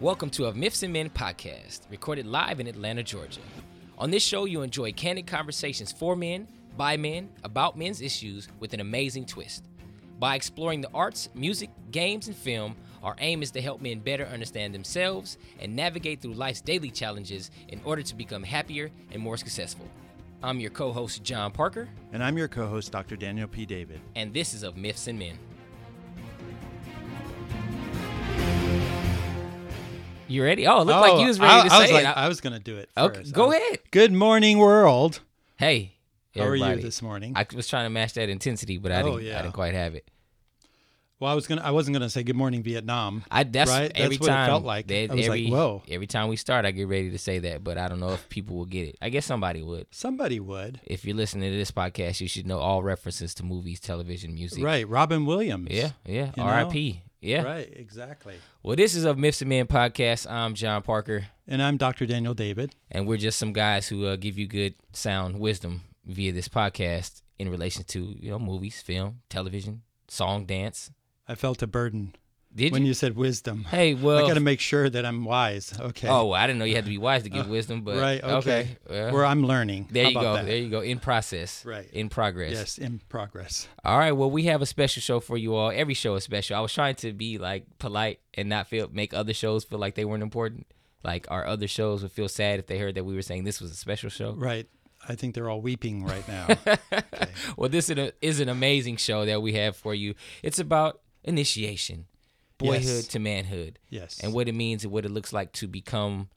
Welcome to a Myths and Men podcast, recorded live in Atlanta, Georgia. On this show, you'll enjoy candid conversations for men, by men, about men's issues with an amazing twist. By exploring the arts, music, games, and film, our aim is to help men better understand themselves and navigate through life's daily challenges in order to become happier and more successful. I'm your co host, John Parker, And I'm your co host, Dr. Daniel P. David. and this is of Myths and Men. You ready? Oh, it looked like oh, you was ready I, to I say was like, it. I- I was going to do it. Okay, first. go I- ahead. Good morning, world. Hey, How are you this morning? I was trying to match that intensity, but I Oh, didn't. yeah. I didn't quite have it. well, I was gonna. I wasn't gonna say good morning, Vietnam. I that's Right? That's every what it time. felt like. that- I was like, every, whoa. Every time we start, I get ready to say that, but I don't know if people will get it. I guess somebody would. Somebody would. If you're listening to this podcast, you should know all references to movies, television, music. Right, Robin Williams. Yeah. Yeah. R.I.P. Yeah. Right. Exactly. Well, this is a Myths and Men podcast. I'm John Parker, And I'm Dr. Daniel David. and we're just some guys who uh, give you good sound wisdom via this podcast in relation to you know movies, film, television, song, dance. I felt a burden Did when you? you said wisdom. Hey, well, I got to make sure that I'm wise. Okay. Oh, I didn't know you had to be wise to give wisdom, but right. Okay. well, Where I'm learning. there How you go. that? There you go. In process. Right. In progress. Yes, in progress. All right. Well, we have a special show for you all. Every show is special. I was trying to be like polite and not feel make other shows feel like they weren't important. Like our other shows would feel sad if they heard that we were saying this was a special show. Right. I think they're all weeping right now. Well, this is, a, is an amazing show that we have for you. It's about initiation, boyhood Yes. to manhood, yes. and what it means and what it looks like to become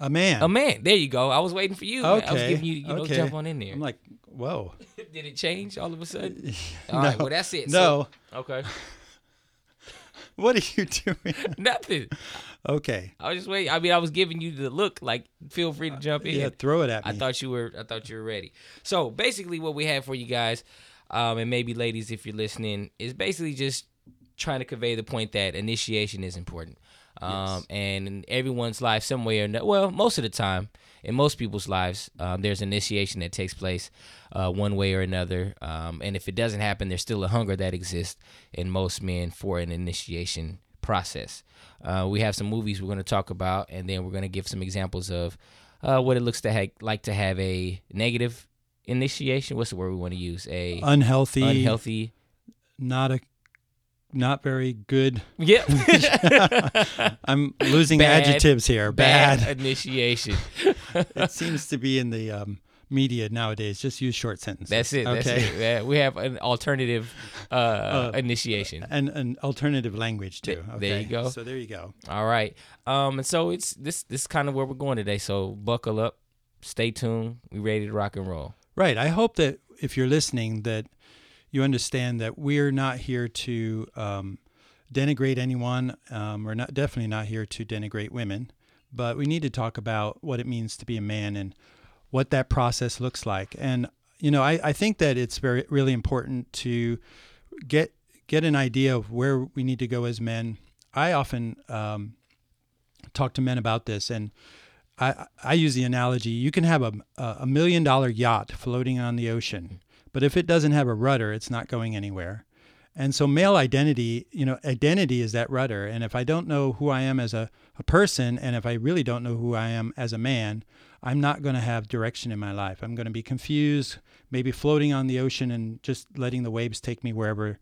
a man. a man. There you go. I was waiting for you. I was Okay, giving you, you know, okay. jump on in there. I'm like, whoa. Did it change all of a sudden? All no, right, well that's it. No. So- okay. What are you doing? Nothing. okay. I was just waiting. I mean, I was giving you the look. Like, feel free to jump in. Yeah, throw it at me. I thought you were. I thought you were ready. So basically, what we have for you guys, um, and maybe ladies, if you're listening, is basically just trying to convey the point that initiation is important. Um, and in everyone's life, some way or another, well, most of the time, in most people's lives, um, there's initiation that takes place uh, one way or another. Um, and if it doesn't happen, there's still a hunger that exists in most men for an initiation process. Uh, we have some movies we're going to talk about, and then we're going to give some examples of uh, what it looks to ha- like to have a negative initiation. What's the word we want to use? A unhealthy, unhealthy. not a, not very good. Yeah. I'm losing Bad- adjectives here. Bad Bad. initiation. it seems to be in the um, media nowadays. Just use short sentences. That's it. That's okay. it. Yeah, we have an alternative uh, initiation. And an alternative language too. Okay. there you go. So there you go. All right. Um, and so it's this this is kind of where we're going today. So buckle up, stay tuned. We ready to rock and roll. Right. I hope that if you're listening, that you understand that we're not here to um, denigrate anyone. Um, we're not definitely not here to denigrate women, but we need to talk about what it means to be a man and what that process looks like. And you know, I, I think that it's very really important to get get an idea of where we need to go as men. I often um, talk to men about this and. I, I use the analogy you can have a, a million dollar yacht floating on the ocean, but if it doesn't have a rudder, it's not going anywhere. And so, male identity, you know, identity is that rudder. And if I don't know who I am as a, a person, and if I really don't know who I am as a man, I'm not going to have direction in my life. I'm going to be confused, maybe floating on the ocean and just letting the waves take me wherever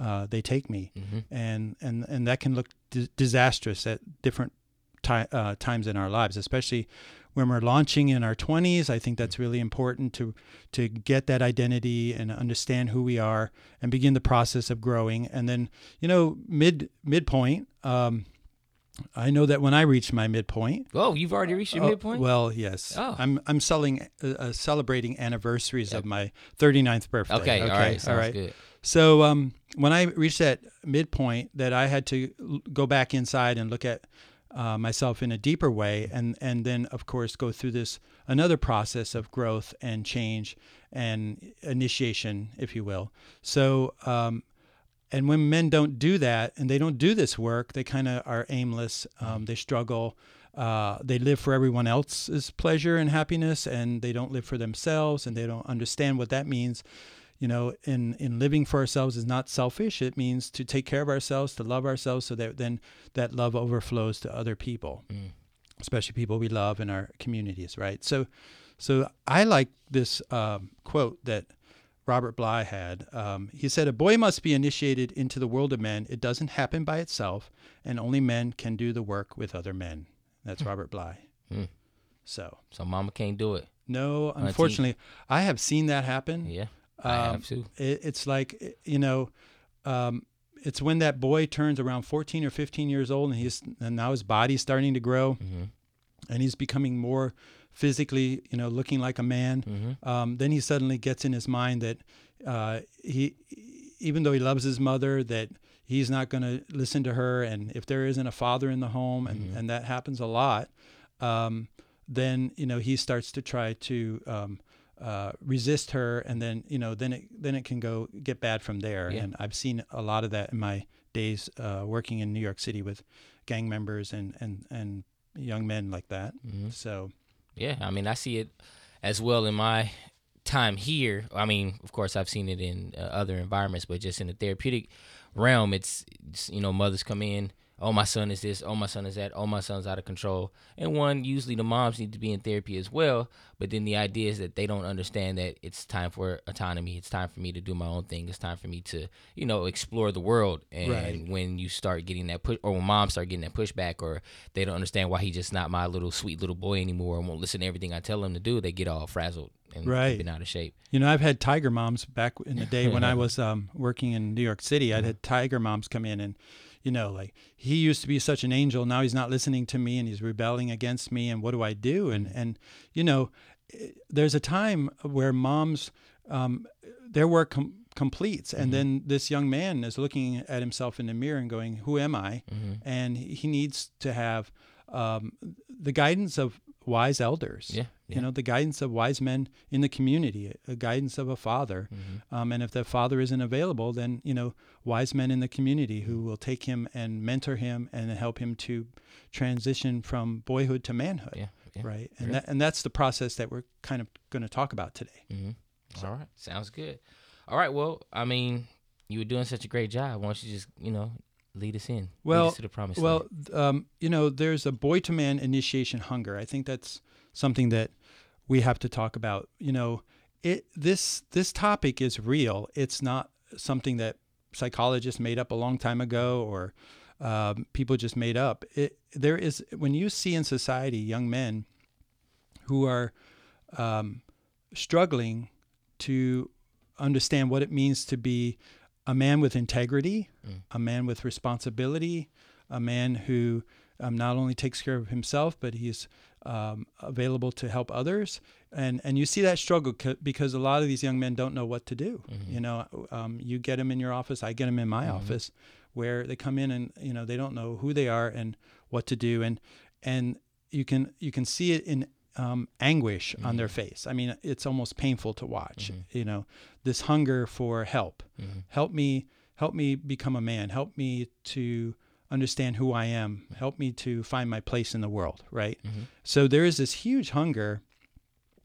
uh, they take me. And, and, and that can look di- disastrous at different ti- uh, times in our lives, especially when we're launching in our 20s. I think that's really important to to get that identity and understand who we are and begin the process of growing. And then, you know, mid midpoint. Um, I know that when I reach my midpoint, Oh, you've already reached your Oh, midpoint. Well, yes. Oh. I'm I'm selling uh, uh, celebrating anniversaries of my 39th birthday. okay, all right, sounds good. So um, when I reached that midpoint, that I had to l- go back inside and look at uh, myself in a deeper way, and and then of course go through this another process of growth and change and initiation, if you will. So. Um, and when men don't do that and they don't do this work, they kind of are aimless. Um, they struggle. Uh, they live for everyone else's pleasure and happiness, and they don't live for themselves, and they don't understand what that means. You know, in in living for ourselves is not selfish. It means to take care of ourselves, to love ourselves, so that then that love overflows to other people, Mm. especially people we love in our communities, right? So, so I like this um, quote that Robert Bly had. Um, he said, "A boy must be initiated into the world of men. It doesn't happen by itself, and only men can do the work with other men." That's Robert Bly. Hmm. So, So mama can't do it. no, unfortunately, I have seen that happen. Yeah, I Um, have to. it, it's like you know um, it's when that boy turns around 14 or 15 years old and he's and now his body's starting to grow hmm and he's becoming more physically you know looking like a man hmm um, then he suddenly gets in his mind that uh, he even though he loves his mother that he's not going to listen to her and if there isn't a father in the home and, Mhm. and that happens a lot um, then you know he starts to try to um, uh, resist her and then you know then it then it can go get bad from there Yeah. and I've seen a lot of that in my days uh, working in New York City with gang members and and and young men like that hmm so Yeah, I mean, I see it as well in my time here. I mean, of course, I've seen it in uh, other environments, but just in the therapeutic realm, it's, it's you know, mothers come in. Oh, my son is this. Oh, my son is that. Oh, my son's out of control. And one, usually the moms need to be in therapy as well. But then the idea is that they don't understand that it's time for autonomy. It's time for me to do my own thing. It's time for me to, you know, explore the world. And Right. when you start getting that push, or when moms start getting that pushback, or they don't understand why he's just not my little sweet little boy anymore and won't listen to everything I tell him to do, they get all frazzled and Right. been out of shape. You know, I've had tiger moms back in the day when I was um, working in New York City. I'd had tiger moms come in and, you know, like he used to be such an angel. Now he's not listening to me and he's rebelling against me. And what do I do? And and you know, eh, there's a time where moms, um, their work com- completes, and then this young man is looking at himself in the mirror and going, "Who am I?" Mm-hmm. And he he needs to have um, the guidance of wise elders Yeah. Yeah. you know the guidance of wise men in the community the guidance of a father Mhm. um, and if the father isn't available then you know wise men in the community who will take him and mentor him and help him to transition from boyhood to manhood Yeah. yeah. right and Yeah. that, and that's the process that we're kind of going to talk about today Mm-hmm. All right. Sounds good. All right. Well, I mean, you were doing such a great job. Why don't you just, you know, lead us in? lead Well- us to the promised well um, you know there's a boy to man initiation hunger i think that's something that we have to talk about you know it this this topic is real it's not something that psychologists made up a long time ago or um, people just made up it there is when you see in society young men who are um, struggling to understand what it means to be a man with integrity, Mm. a man with responsibility, a man who um, not only takes care of himself, but he's um, available to help others. And and you see that struggle c- because a lot of these young men don't know what to do. Mhm. You know, um, you get them in your office, I get them in my Mhm. office, where they come in and you know they don't know who they are and what to do, and and you can you can see it in um, anguish on their face. I mean, it's almost painful to watch. Mhm. You know, this hunger for help. Mhm. Help me, help me become a man. Help me to understand who I am. Help me to find my place in the world. Right. Mhm. So there is this huge hunger,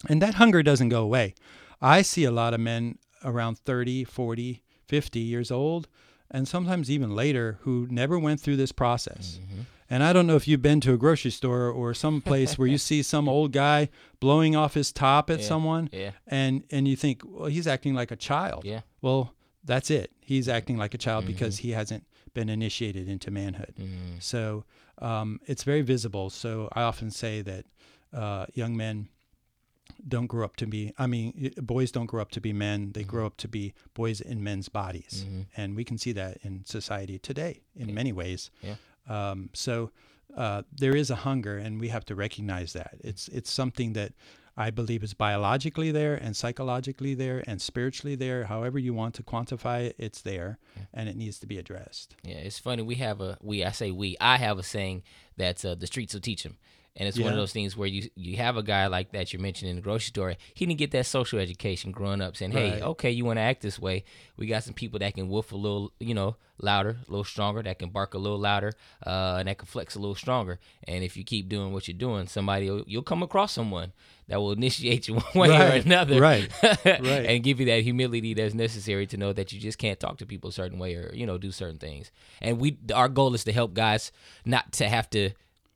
and that hunger doesn't go away. I see a lot of men around 30, 40, 50 years old, and sometimes even later who never went through this process. Mhm. And I don't know if you've been to a grocery store or some place where you see some old guy blowing off his top at Yeah. someone Yeah. and and you think, well, he's acting like a child. Yeah. Well, that's it. He's acting like a child Mhm. because he hasn't been initiated into manhood. Mhm. So um, it's very visible. So I often say that uh, young men don't grow up to be, I mean, boys don't grow up to be men. They Mhm. grow up to be boys in men's bodies. Mhm. And we can see that in society today in Yeah. many ways. Yeah. Um, so uh, there is a hunger, and we have to recognize that. It's, it's something that I believe is biologically there and psychologically there and spiritually there. However you want to quantify it, it's there Yeah. and it needs to be addressed. Yeah, it's funny. We have a we. I say we. I have a saying that uh, the streets will teach them, And it's one of those things where you you have a guy like that you mentioned in the grocery store. He didn't get that social education growing up, saying, "Hey, Right. okay, you want to act this way? We got some people that can woof a little, you know, louder, a little stronger, that can bark a little louder, uh, and that can flex a little stronger. And if you keep doing what you're doing, somebody will, you'll come across someone that will initiate you one way or another, Right. Right. and give you that humility that's necessary to know that you just can't talk to people a certain way or you know do certain things. And we, our goal is to help guys not to have to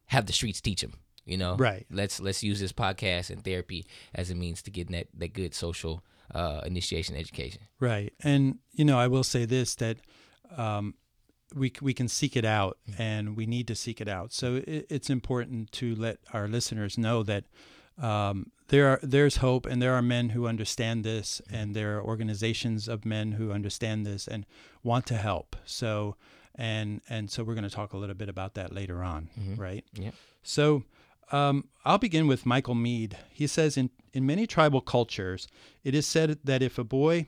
have the streets teach them. You know, Right. Let's let's use this podcast and therapy as a means to get that that good social uh, initiation education. Right. And, you know, I will say this that um, we, we can seek it out and we need to seek it out. So it, it's important to let our listeners know that um, there are, there's hope and there are men who understand this and there are organizations of men who understand this and want to help. So, and, and so we're going to talk a little bit about that later on. Right. Yep. So um, I'll begin with Michael Meade. He says in, in many tribal cultures, it is said that if a boy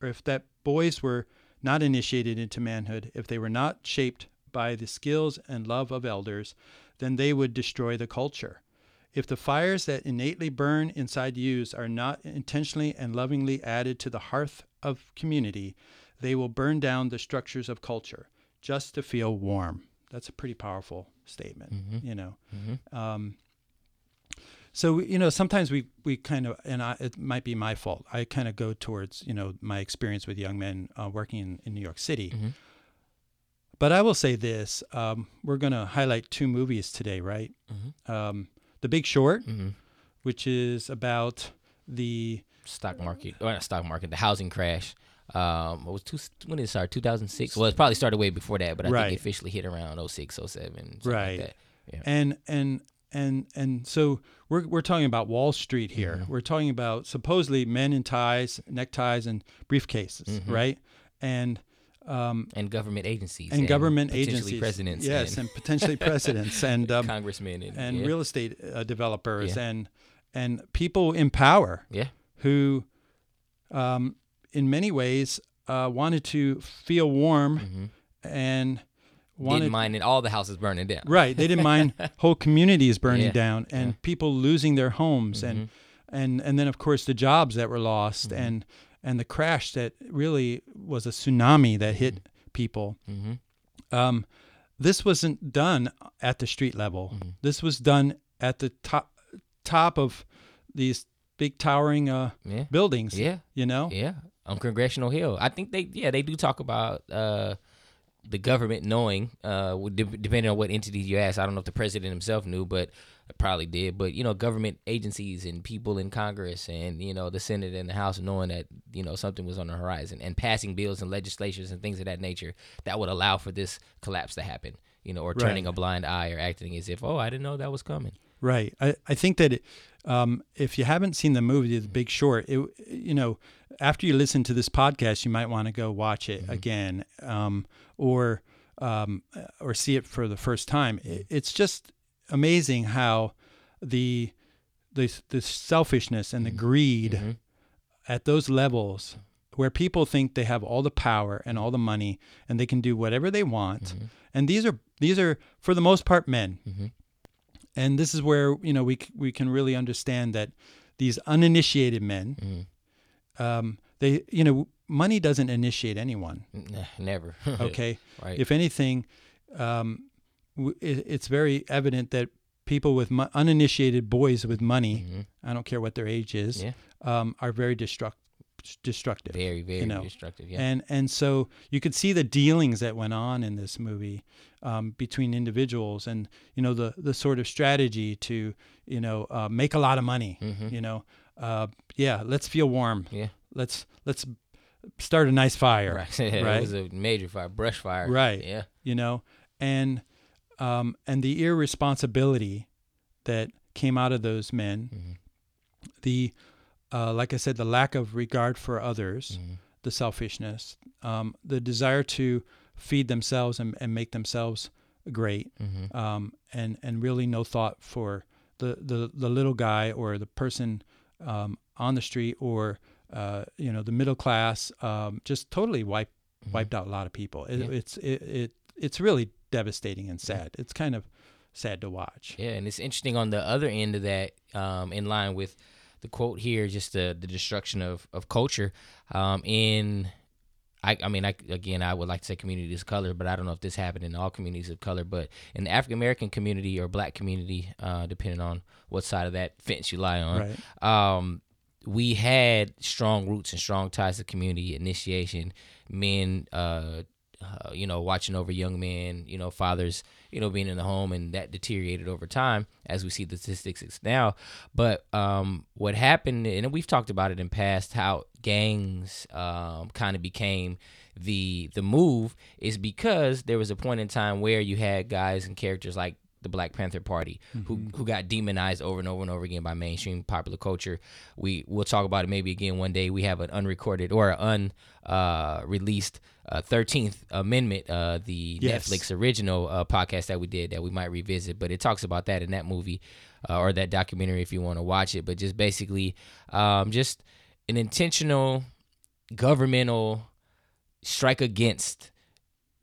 or if that boys were not initiated into manhood, if they were not shaped by the skills and love of elders, then they would destroy the culture. If the fires that innately burn inside youths are not intentionally and lovingly added to the hearth of community, they will burn down the structures of culture just to feel warm. That's a pretty powerful statement, you know. Um, so you know, sometimes we we kind of, and I, it might be my fault. I kind of go towards you know my experience with young men uh, working in, in New York City. But I will say this: um, we're going to highlight two movies today, right? Um, the Big Short, which is about the Stock market, or not stock market, the housing crash. Um, it was two, when did it start? 2006. Well, it probably started way before that, but I Right. think it officially hit around 06, 07, Right. Like that. Yeah. and and and and so we're we're talking about Wall Street here. Mm-hmm. We're talking about supposedly men in ties, neckties, and briefcases, Mm-hmm. right? And um, and government agencies and, government potentially agencies, presidents, yes, and, and, potentially presidents, and um, congressmen, and, and yeah. real estate uh, developers, Yeah. and and people in power yeah, who, um, in many ways, uh, wanted to feel warm and wanted didn't mind it. All the houses burning down. Right. They didn't mind whole communities burning Yeah, down and people losing their homes and Mm-hmm. and and then of course the jobs that were lost and and the crash that really was a tsunami that hit Mm-hmm. people. Um, this wasn't done at the street level. This was done at the top top of these big towering uh, Yeah, buildings. yeah, You know. yeah. On Congressional Hill, I think they yeah they do talk about uh, the government knowing uh, de- depending on what entity you ask. I don't know if the president himself knew, but probably did. But you know, government agencies and people in Congress and you know the Senate and the House knowing that you know something was on the horizon and passing bills and legislations and things of that nature that would allow for this collapse to happen. You know, or turning Right. a blind eye or acting as if oh I didn't know that was coming. Right. I, I think that it, um, if you haven't seen the movie The Big Short, it, you know, after you listen to this podcast, you might want to go watch it mm-hmm. again um, or um, or see it for the first time. It, mm-hmm. it's just amazing how the the, the selfishness and the mm-hmm. greed at those levels where people think they have all the power and all the money and they can do whatever they want. And these are these are for the most part men and this is where you know we we can really understand that these uninitiated men um, they you know money doesn't initiate anyone Never. okay Right. if anything um, w- it, it's very evident that people with mo- uninitiated boys with money i don't care what their age is Yeah. um, are very destruct- destructive very very know, destructive. Yeah. and and so you could see the dealings that went on in this movie um, between individuals, and you know the the sort of strategy to you know uh, make a lot of money. You know, uh, yeah, let's feel warm. Mm-hmm. Yeah. Let's let's start a nice fire. Right. it was a major fire, brush fire. Right. Yeah. You know, and um, and the irresponsibility that came out of those men, Mm-hmm. the uh, like I said, the lack of regard for others, Mm-hmm. the selfishness, um, the desire to feed themselves and, and make themselves great, Mm-hmm. um, and and really no thought for the, the, the little guy or the person um, on the street or uh, you know the middle class, um, just totally wiped wiped out a lot of people. It, Mm-hmm. Yeah. It's it, it it's really devastating and sad. It's kind of sad to watch. Yeah, and it's interesting on the other end of that, um, in line with the quote here, just the the destruction of of culture. Um, in I, I mean, I again, I would like to say communities of color, but I don't know if this happened in all communities of color. But in the African American community or Black community, uh, depending on what side of that fence you lie on, Right. um, we had strong roots and strong ties to community initiation. Men, uh, uh, you know, watching over young men, you know, fathers, you know, being in the home, and that deteriorated over time as we see the statistics now. But um, what happened, and we've talked about it in past, how gangs um, kind of became the the move is because there was a point in time where you had guys and characters like the Black Panther Party, who who got demonized over and over and over again by mainstream popular culture. We we'll talk about it maybe again one day. We have an unrecorded or an unreleased Thirteenth Amendment, uh, the Yes. Netflix original uh, podcast that we did that we might revisit. But it talks about that in that movie uh, or that documentary if you want to watch it. But just basically, um, just an intentional governmental strike against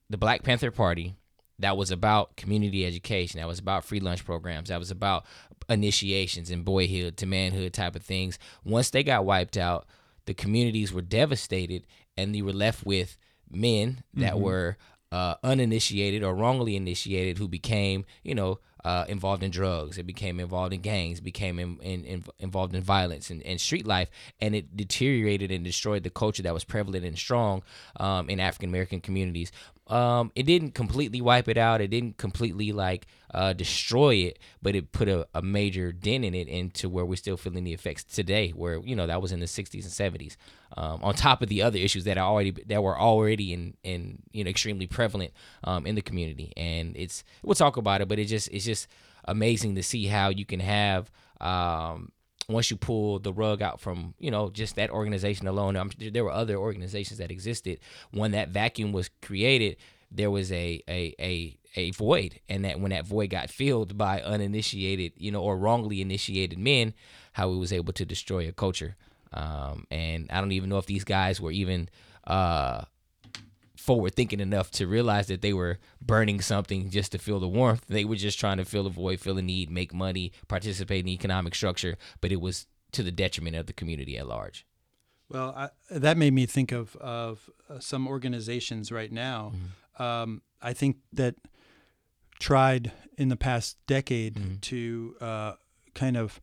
the Black Panther Party that was about community education, that was about free lunch programs, that was about initiations and boyhood to manhood type of things. Once they got wiped out, the communities were devastated and you were left with men that were uh, uninitiated or wrongly initiated who became, you know, uh, involved in drugs. It became involved in gangs. Became in, in, in- involved in violence and, and street life, and it deteriorated and destroyed the culture that was prevalent and strong um, in African American communities. Um, it didn't completely wipe it out. It didn't completely like uh, destroy it, but it put a, a major dent in it into where we're still feeling the effects today. Where you know that was in the 60s and 70s. Um, on top of the other issues that are already that were already in in you know extremely prevalent um, in the community, and it's we'll talk about it, but it just it's just amazing to see how you can have um, once you pull the rug out from you know just that organization alone. I'm, there were other organizations that existed when that vacuum was created. There was a a a a void, and that when that void got filled by uninitiated, you know, or wrongly initiated men, how it was able to destroy a culture. Um, and I don't even know if these guys were even uh, forward thinking enough to realize that they were burning something just to feel the warmth. They were just trying to fill a void, fill a need, make money, participate in economic structure, but it was to the detriment of the community at large. Well, I, that made me think of of uh, some organizations right now. Um, I think that tried in the past decade to uh, kind of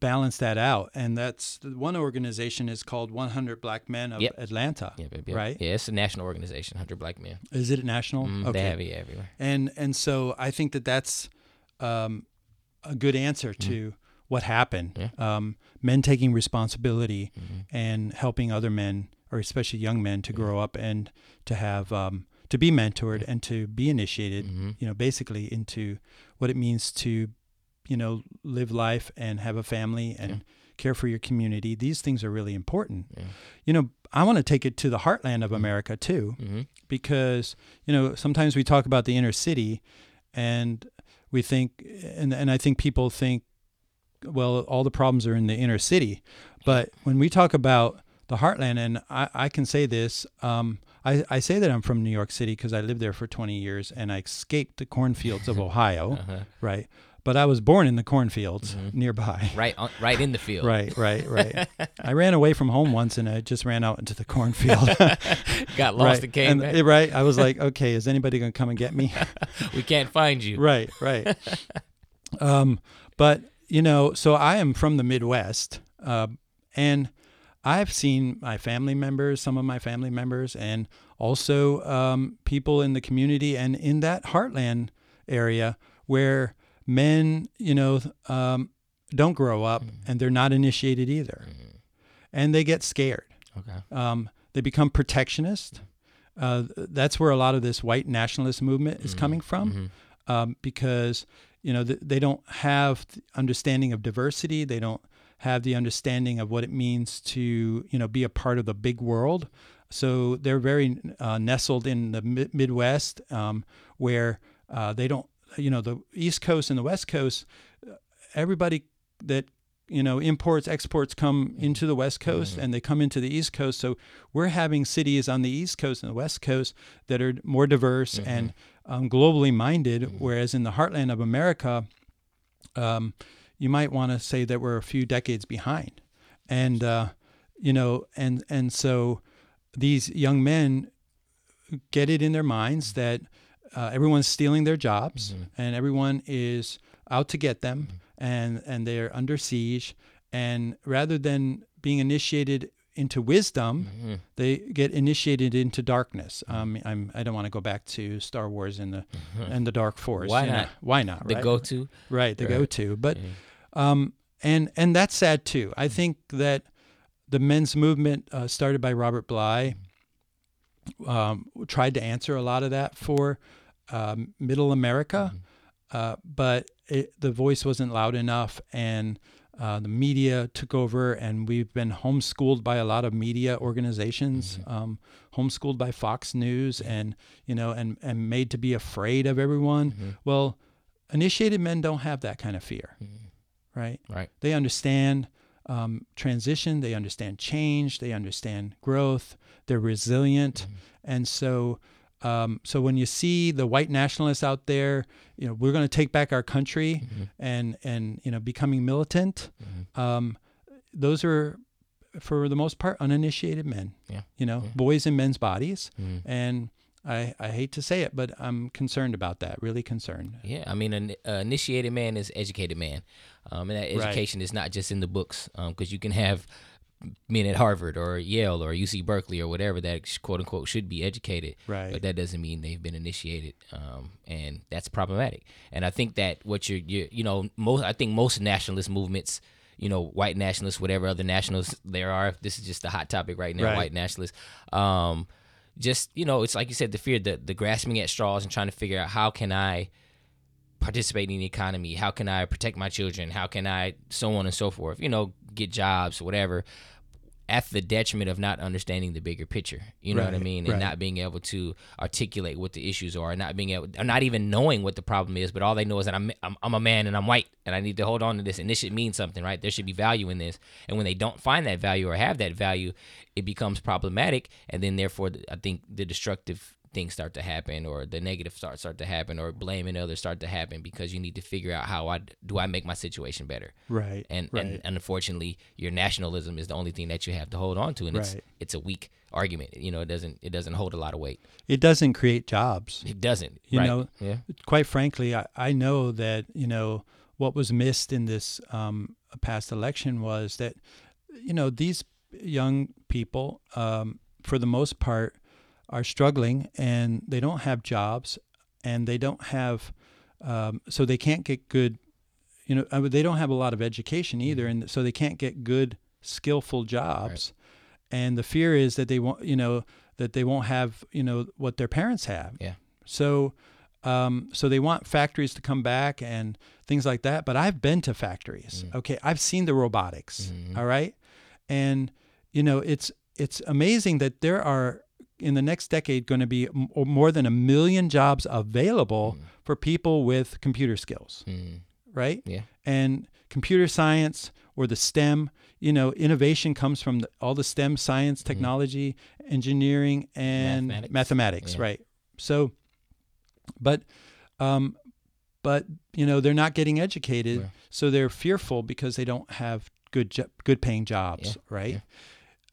balance that out, and that's the one organization is called 100 Black Men of Yep. Atlanta. Yeah, baby. Right? Yeah, it's a national organization, Hundred Black Men. Is it national? Mm, They have it everywhere. and and so I think that that's um, a good answer to what happened. Mm-hmm. Yeah. Um, men taking responsibility Mm-hmm. and helping other men, or especially young men, to grow up and to have um, to be mentored and to be initiated. Mhm. You know, basically into what it means to, you know, live life and have a family and care for your community. These things are really important. Yeah. You know, I want to take it to the heartland of America too hmm because you know sometimes we talk about the inner city and we think and, and i think people think well all the problems are in the inner city but when we talk about the heartland and i, I can say this um, I, I say that i'm from new york city because i lived there for 20 years and i escaped the cornfields of ohio Uh-huh. right but i was born in the cornfields nearby Right, on, right in the field. right right right i ran away from home once and i just ran out into the cornfield Got lost right. and came and, back. right i was like okay is anybody going to come and get me we can't find you. right right um but you know so i am from the midwest uh, and i've seen my family members some of my family members and also um, people in the community and in that heartland area where men you know um, don't grow up and they're not initiated either and they get scared Okay. um, they become protectionist. Uh, that's where a lot of this white nationalist movement is coming from, um, because you know th- they don't have the understanding of diversity. They don't have the understanding of what it means to you know be a part of the big world. So they're very uh, nestled in the mi- Midwest, um, where uh, they don't, you know, the East Coast and the West Coast. Everybody that you know imports exports come into the west coast and they come into the east coast. So we're having cities on the east coast and the west coast that are more diverse and um, globally minded whereas in the heartland of america um, you might want to say that we're a few decades behind. And uh, you know and and so these young men get it in their minds that uh, everyone's stealing their jobs and everyone is out to get them and and they're under siege and rather than being initiated into wisdom Mm-hmm. they get initiated into darkness um, I'm, I don't want to go back to Star Wars and the and the Dark Force Why you know. not? why not The right? go to. right the Right. go-to but um and and that's sad too i think that the men's movement uh, started by robert bly um, tried to answer a lot of that for um, middle america uh, but it, the voice wasn't loud enough and uh, the media took over and we've been homeschooled by a lot of media organizations um, homeschooled by fox news and you know and, and made to be afraid of everyone. Well initiated men don't have that kind of fear right? Right. they understand um, transition they understand change they understand growth they're resilient. And so um, so when you see the white nationalists out there you know we're going to take back our country and and you know becoming militant um, those are for the most part uninitiated men Yeah. you know boys in men's bodies Mhm. and I, I hate to say it, but I'm concerned about that. Really concerned. Yeah, I mean, an uh, initiated man is educated man, um, and that Right. education is not just in the books, because you can have men at Harvard or Yale or UC Berkeley or whatever that quote unquote should be educated, Right. But that doesn't mean they've been initiated, um, and that's problematic. And I think that what you're, you you know, most I think most nationalist movements. You know, white nationalists, whatever other nationalists there are. This is just a hot topic right now. Right. White nationalists. Um, just you know, it's like you said, the fear, the the grasping at straws, and trying to figure out how can I participate in the economy? How can I protect my children? How can I so on and so forth? You know, get jobs, whatever. At the detriment of not understanding the bigger picture, you know what I mean, and right. not being able to articulate what the issues are, not being able, or not even knowing what the problem is, but all they know is that I'm, I'm I'm a man and I'm white and I need to hold on to this and this should mean something, right? There should be value in this, and when they don't find that value or have that value, it becomes problematic, and then therefore I think the destructive things start to happen or the negative start start to happen or blaming others start to happen because you need to figure out how I do I make my situation better. Right. And, right. and and unfortunately, your nationalism is the only thing that you have to hold on to, and it's it's a weak argument. You know, it doesn't it doesn't hold a lot of weight. it doesn't create jobs. It doesn't. You right? know, yeah, Quite frankly, I, I know that you know what was missed in this um, past election was that you know these young people, um, for the most part, are struggling and they don't have jobs and they don't have, um, so they can't get good. You know, I mean, they don't have a lot of education either, and so they can't get good, skillful jobs. And the fear is that they won't, you know, that they won't have, you know, what their parents have. Yeah. So, um, so they want factories to come back and things like that. But I've been to factories. Okay, I've seen the robotics. all right, and you know, it's it's amazing that there are in the next decade going to be m- more than a million jobs available for people with computer skills Mm, right? Yeah. And computer science or the STEM, you know, innovation comes from the, all the STEM science, technology, engineering, and Mathematics. mathematics, Yeah. right? So, but, um, but you know, they're not getting educated, Yeah. so they're fearful because they don't have good, jo- good paying jobs, right?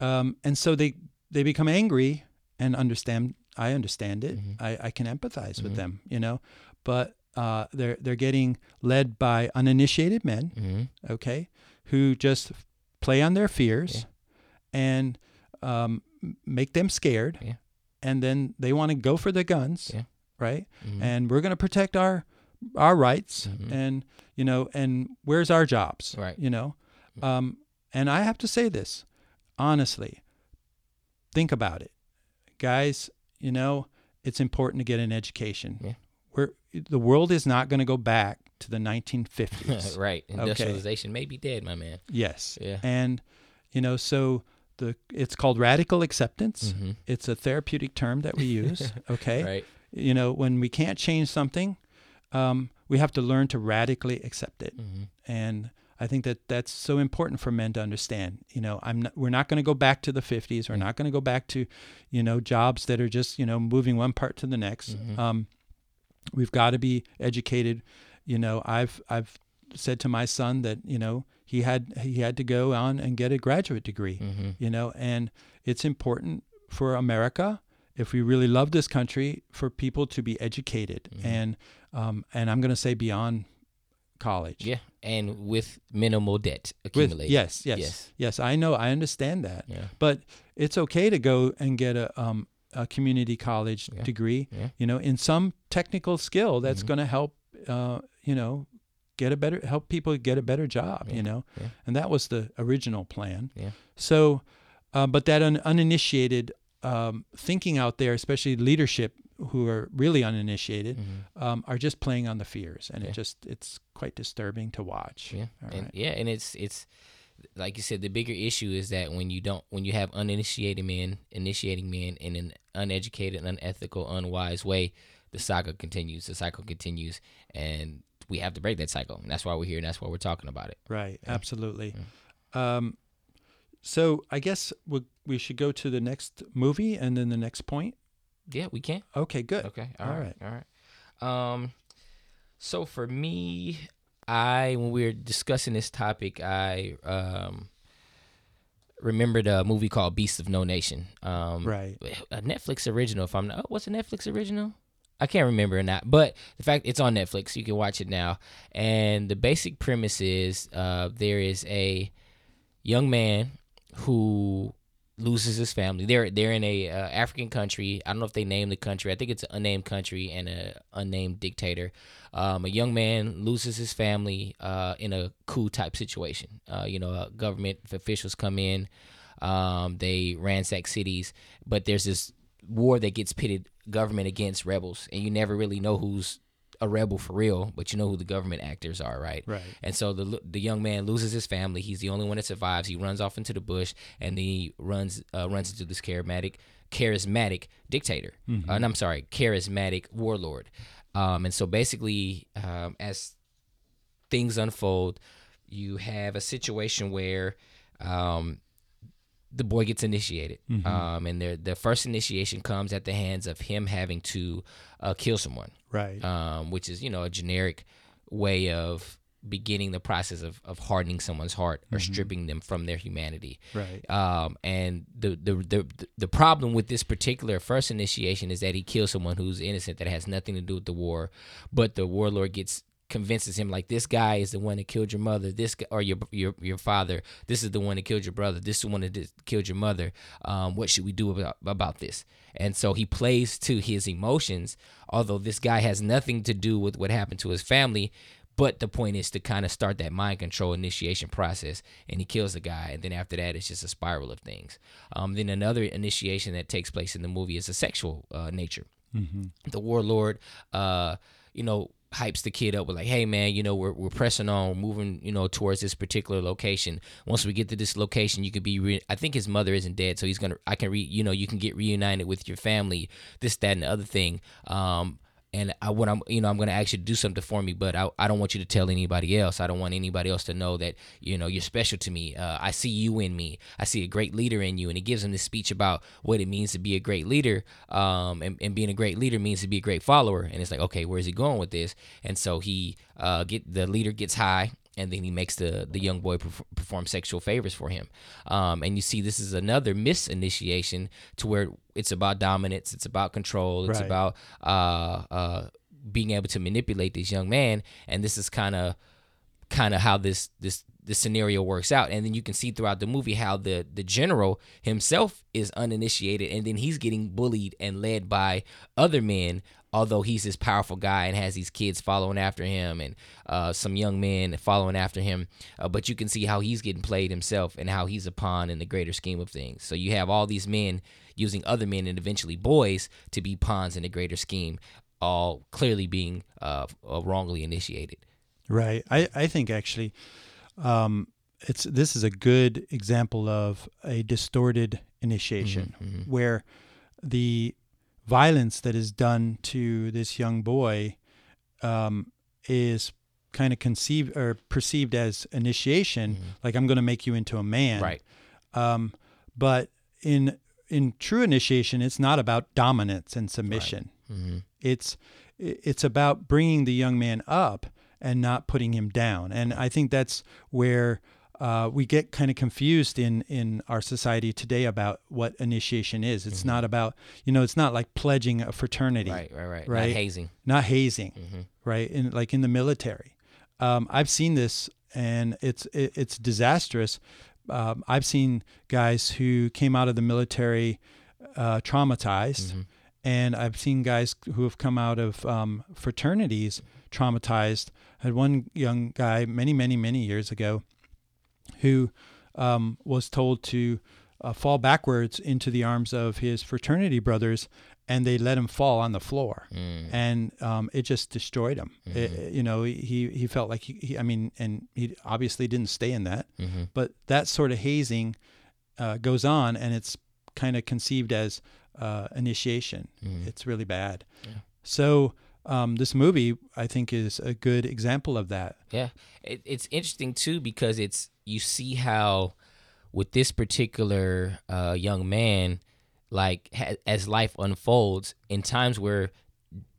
Um, and so they they become angry and understand. I understand it. Mm-hmm. I, I can empathize with them, you know, but uh, they're they're getting led by uninitiated men, hmm okay, who just play on their fears and um, make them scared, Yeah. and then they want to go for the guns, Yeah. right? Mhm. And we're going to protect our our rights, Mhm. and you know, and where's our jobs, Right. You know, um, and I have to say this honestly. Think about it, guys. You know, it's important to get an education. Yeah. We're, the world is not going to go back to the 1950s. right. Industrialization may be dead, my man. Yes. Yeah. And you know, so the it's called radical acceptance. Mhm. It's a therapeutic term that we use. Okay. Right. You know, when we can't change something, um, we have to learn to radically accept it. hmm And I think that that's so important for men to understand. You know, I'm not, we're not going to go back to the 50s. We're not going to go back to, you know, jobs that are just you know moving one part to the next. Mhm. Um, we've got to be educated. You know, I've I've said to my son that you know he had he had to go on and get a graduate degree. Mm-hmm. You know, and it's important for America if we really love this country for people to be educated Mhm. and um, and I'm going to say beyond college. Yeah, and with minimal debt With, accumulated. yes, yes, Yes. yes, I know, I understand that, Yeah. but it's okay to go and get a um, a community college Yeah. degree. Yeah. You know, in some technical skill that's Mhm. going to help. Uh, you know, get a better help people get a better job. Yeah. You know, and that was the original plan. Yeah. So, uh, but that un- uninitiated um, thinking out there, especially leadership who are really uninitiated, Mhm. um, are just playing on the fears, and Yeah. it just it's quite disturbing to watch. Yeah, All and right. yeah, and it's it's like you said, the bigger issue is that when you don't, when you have uninitiated men initiating men in an uneducated, unethical, unwise way, the saga continues. The cycle continues, and we have to break that cycle. And that's why we're here, and that's why we're talking about it. Right, Yeah. absolutely. Um, so I guess we we should go to the next movie and then the next point. Yeah, we can. Okay, good. Okay. All all right. All right. Um, so for me, I when we were discussing this topic, I um remembered a movie called Beasts of No Nation. Um, Right. a Netflix original. If I'm not, oh, what's a Netflix original? I can't remember or not, but the fact it's on Netflix, you can watch it now. And the basic premise is uh, there is a young man who loses his family. They're they're in a uh, African country. I don't know if they name the country. I think it's an unnamed country and a unnamed dictator. Um, a young man loses his family uh, in a coup type situation. Uh, you know, uh, government officials come in. Um, they ransack cities, but there's this war that gets pitted government against rebels, and you never really know who's a rebel for real, but you know who the government actors are, right? Right. And so the the young man loses his family. He's the only one that survives. He runs off into the bush, and then he runs uh, runs into this charismatic charismatic dictator. Uh, and I'm sorry, charismatic warlord. Um, and so basically, um, as things unfold, you have a situation where um, the boy gets initiated, um, and their the first initiation comes at the hands of him having to uh, kill someone Right. um, which is you know a generic way of beginning the process of, of hardening someone's heart or stripping them from their humanity. right. Um, and the, the the the problem with this particular first initiation is that he kills someone who's innocent that has nothing to do with the war, but the warlord gets convinces him like this guy is the one that killed your mother. This guy, or your your your father. This is the one that killed your brother. This is the one that did, killed your mother. Um, what should we do about about this? And so he plays to his emotions although this guy has nothing to do with what happened to his family. But the point is to kind of start that mind control initiation process, and he kills the guy, and then after that, it's just a spiral of things. Um, then another initiation that takes place in the movie is a sexual uh, nature. The warlord, uh, you know, hypes the kid up with like, "Hey, man, you know, we're we're pressing on, we're moving, you know, towards this particular location. Once we get to this location, you could be. Re- I think his mother isn't dead, so he's gonna. I can re. You know, you can get reunited with your family. This, that, and the other thing. Um, and I what I'm you know I'm gonna ask you to do something for me, but I, I don't want you to tell anybody else. I don't want anybody else to know that you know you're special to me. Uh, I see you in me. I see a great leader in you, and he gives him this speech about what it means to be a great leader. Um, and, and being a great leader means to be a great follower. And it's like okay, where's he going with this? And so he uh get the leader gets high and then he makes the the young boy perf- perform sexual favors for him. Um, and you see, this is another misinitiation to where it's about dominance, it's about control, it's Right. about uh, uh, being able to manipulate this young man. And this is kind of kind of how this this this scenario works out and then you can see throughout the movie how the the general himself is uninitiated and then he's getting bullied and led by other men although he's this powerful guy and has these kids following after him and uh, some young men following after him uh, but you can see how he's getting played himself and how he's a pawn in the greater scheme of things. So you have all these men using other men and eventually boys to be pawns in the greater scheme all clearly being uh, uh, wrongly initiated. Right. I, I think actually um, it's this is a good example of a distorted initiation Mm-hmm, where the violence that is done to this young boy um, is kind of conceived or perceived as initiation, like I'm going to make you into a man. Right. Um, but in in true initiation, it's not about dominance and submission. Mm-hmm. It's it's about bringing the young man up and not putting him down. And I think that's where uh, we get kind of confused in in our society today about what initiation is. It's not about you know it's not like pledging a fraternity, Mm-hmm. Right. Right. Right. Right. Not hazing. not hazing, Mhm. right? In like in the military, um, I've seen this, and it's it, it's disastrous. Um, I've seen guys who came out of the military uh, traumatized, Mhm. and I've seen guys who have come out of um, fraternities traumatized. I had one young guy many, many, many years ago who um, was told to uh, fall backwards into the arms of his fraternity brothers, and they let him fall on the floor Mm. and um, it just destroyed him. It- you know, he he felt like he, he, I mean, and he obviously didn't stay in that, Mm-hmm. but that sort of hazing uh, goes on, and it's kind of conceived as uh, initiation. Mhm. It's really bad. Yeah. So um, this movie, I think, is a good example of that. Yeah, it, it's interesting too because it's you see how with this particular uh, young man, like ha- as life unfolds, in times where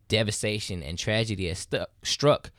devastation and tragedy has stu- struck,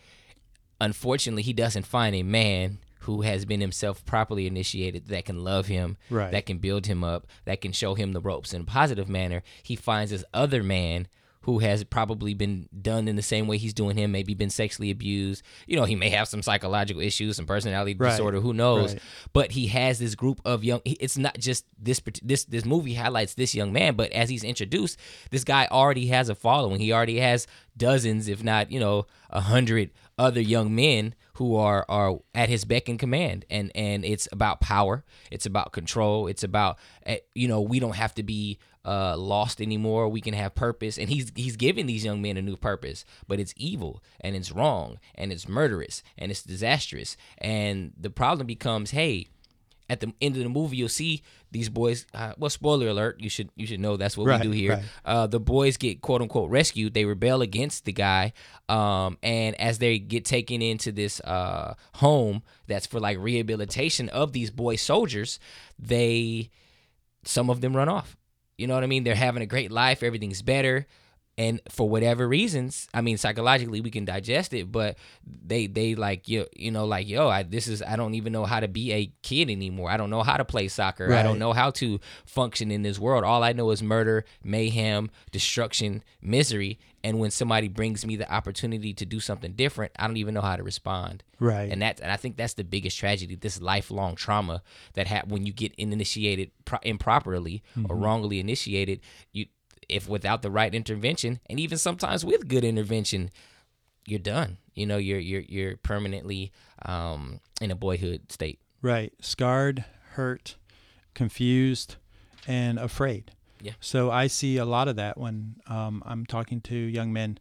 unfortunately, he doesn't find a man who has been himself properly initiated that can love him, Right. that can build him up, that can show him the ropes in a positive manner. He finds this other man who has probably been done in the same way he's doing him, maybe been sexually abused. You know, he may have some psychological issues, some personality Right. disorder, who knows. Right. But he has this group of young it's not just this this this movie highlights this young man, but as he's introduced, this guy already has a following. He already has dozens, if not, you know, a hundred other young men who are are at his beck and command and and it's about power it's about control it's about eh, you know we don't have to be uh lost anymore we can have purpose and he's he's giving these young men a new purpose but it's evil and it's wrong and it's murderous and it's disastrous and the problem becomes hey at the end of the movie you'll see these boys uh, well spoiler alert you should you should know that's what Right, we do here right. uh, the boys get quote unquote rescued. They rebel against the guy, um, and as they get taken into this uh, home that's for like rehabilitation of these boy soldiers, they some of them run off. You know what I mean? They're having a great life. Everything's better. And for whatever reasons, I mean, psychologically we can digest it, but they they like you you know like yo, I this is I don't even know how to be a kid anymore. I don't know how to play soccer. I don't know how to function in this world. All I know is murder, mayhem, destruction, misery. And when somebody brings me the opportunity to do something different, I don't even know how to respond. Right. And that's and I think that's the biggest tragedy, this lifelong trauma that ha- when you get initiated pro- improperly or mm-hmm. wrongly initiated, you if without the right intervention and even sometimes with good intervention, you're done. You know, you're you're you're permanently um, in a boyhood state. Right. Scarred, hurt, confused, and afraid. Yeah. So I see a lot of that when um, I'm talking to young men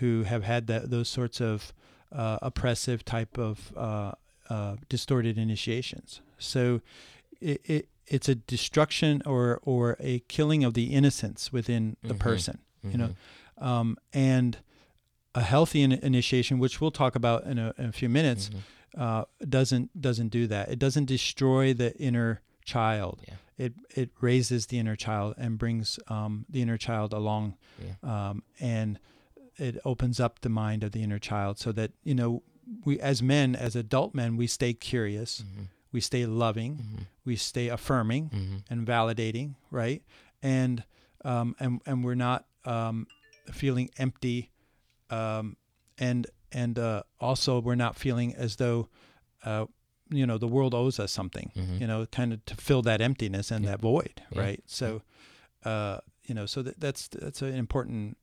who have had that those sorts of uh, oppressive type of uh, uh, distorted initiations. So it, it it's a destruction or or a killing of the innocence within the Mhm. person. You know, um, and a healthy in- initiation, which we'll talk about in a, in a few minutes, Mhm. uh, doesn't doesn't do that. It doesn't destroy the inner child. Yeah. It it raises the inner child and brings um, the inner child along, um, and it opens up the mind of the inner child so that you know we as men, as adult men, we stay curious, Mhm. We stay loving, Mhm. we stay affirming Mhm. and validating, right? And um, and and we're not um, feeling empty, um, and and uh, also we're not feeling as though uh, you know the world owes us something, Mhm. you know, kind of to fill that emptiness and Yeah. that void, Yeah. right? So, uh, you know, so that, that's that's an important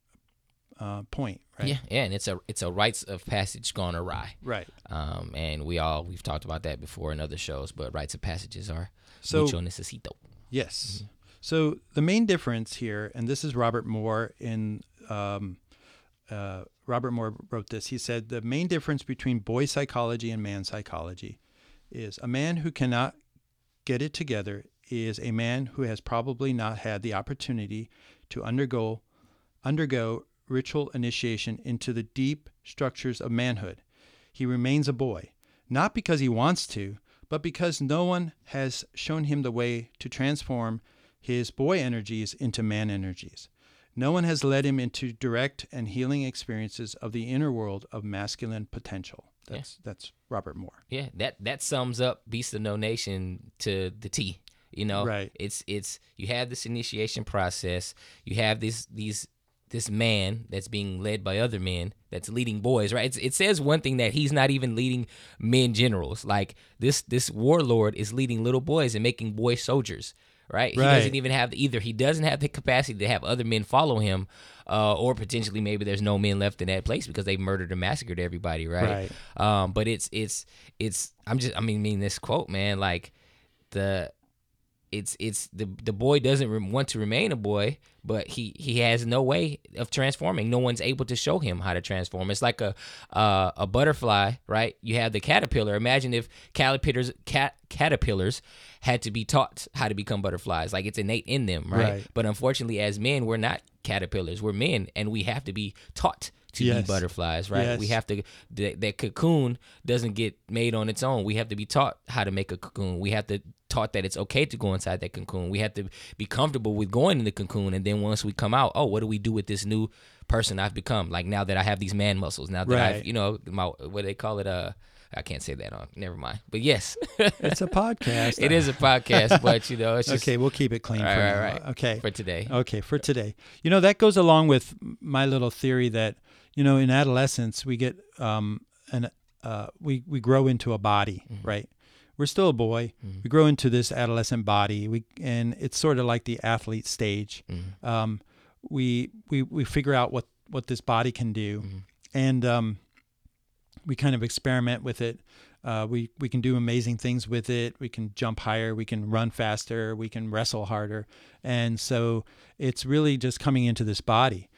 uh, point, right? Yeah, yeah, and it's a it's a rites of passage gone awry. Right. Um, and we all we've talked about that before in other shows, but rites of passages are So mucho necesito. Yes. So the main difference here, and this is Robert Moore in um, uh, Robert Moore wrote this. He said the main difference between boy psychology and man psychology is a man who cannot get it together is a man who has probably not had the opportunity to undergo undergo ritual initiation into the deep structures of manhood. he remains a boy, not because he wants to, but because no one has shown him the way to transform his boy energies into man energies. No one has led him into direct and healing experiences of the inner world of masculine potential. That's that's Robert Moore. Yeah, that that sums up Beast of No Nation to the T. You know, Right. It's it's you have this initiation process. You have these these this man that's being led by other men that's leading boys, right? It's, it says one thing that he's not even leading men generals. Like this this warlord is leading little boys and making boy soldiers, right? He doesn't even have either. He doesn't have the capacity to have other men follow him, uh, or potentially maybe there's no men left in that place because they murdered and massacred everybody, right? Um, but it's it's it's I'm just I mean mean this quote, man, like the it's it's the the boy doesn't want to remain a boy, but he he has no way of transforming. No one's able to show him how to transform. It's like a uh, a butterfly, right? You have the caterpillar. Imagine if caterpillars cat caterpillars had to be taught how to become butterflies. Like it's innate in them, right? Right. But unfortunately, as men, we're not caterpillars. We're men, and we have to be taught to Yes. be butterflies, right? We have to that, that cocoon doesn't get made on its own. We have to be taught how to make a cocoon. We have to taught that it's okay to go inside that cocoon. We have to be comfortable with going in the cocoon, and then once we come out, oh, what do we do with this new person I've become? Like now that I have these man muscles, now that I've you know my what do they call it uh. I can't say that on. Never mind. But yes, It's a podcast. it is a podcast. But you know, it's just okay, we'll keep it clean Right, for right, right. Okay. for today. Okay, for today. You know, that goes along with my little theory that, you know, in adolescence we get um an uh we we grow into a body, Mm-hmm. right? We're still a boy. We grow into this adolescent body. We and it's sort of like the athlete stage. Mm-hmm. Um we we we figure out what what this body can do. Mm-hmm. And um we kind of experiment with it. Uh, we we can do amazing things with it. We can jump higher. We can run faster. We can wrestle harder. And so it's really just coming into this body.